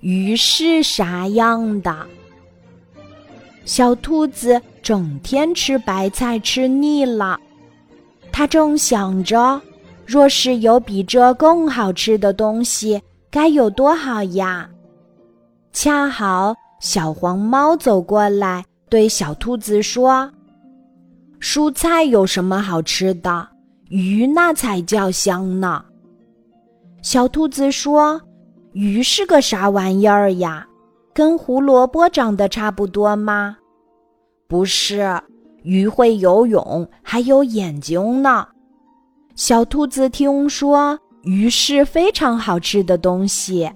鱼是啥样的？小兔子整天吃白菜吃腻了，它正想着，若是有比这更好吃的东西，该有多好呀！恰好小黄猫走过来，对小兔子说：“蔬菜有什么好吃的？鱼那才叫香呢。”小兔子说。鱼是个啥玩意儿呀？跟胡萝卜长得差不多吗？不是，鱼会游泳，还有眼睛呢。小兔子听说鱼是非常好吃的东西，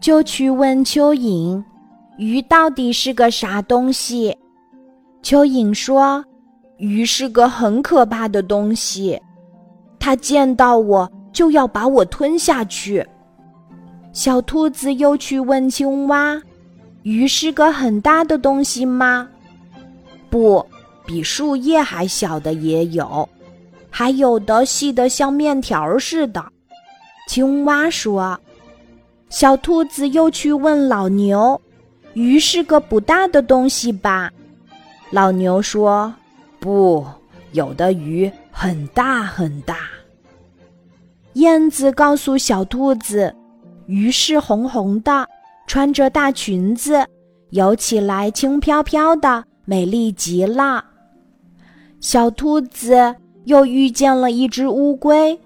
就去问蚯蚓：“鱼到底是个啥东西？”蚯蚓说：“鱼是个很可怕的东西，它见到我就要把我吞下去。”小兔子又去问青蛙：“鱼是个很大的东西吗？”“不，比树叶还小的也有，还有的细的像面条似的。”青蛙说。小兔子又去问老牛：“鱼是个不大的东西吧？”老牛说：“不，有的鱼很大很大。”燕子告诉小兔子。鱼是红红的，穿着大裙子，游起来轻飘飘的，美丽极了。小兔子又遇见了一只乌龟，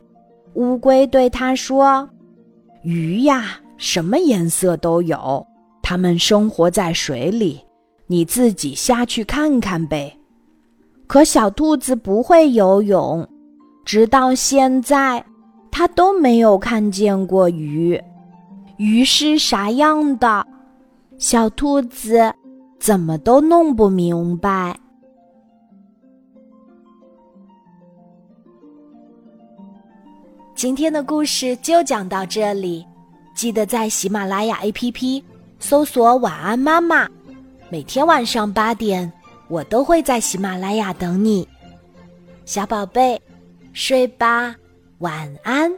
乌龟对它说：“鱼呀，什么颜色都有，它们生活在水里，你自己下去看看呗。”可小兔子不会游泳，直到现在，它都没有看见过鱼。鱼是啥样的？小兔子怎么都弄不明白。今天的故事就讲到这里，记得在喜马拉雅 APP 搜索“晚安妈妈”，每天晚上八点，我都会在喜马拉雅等你，小宝贝，睡吧，晚安。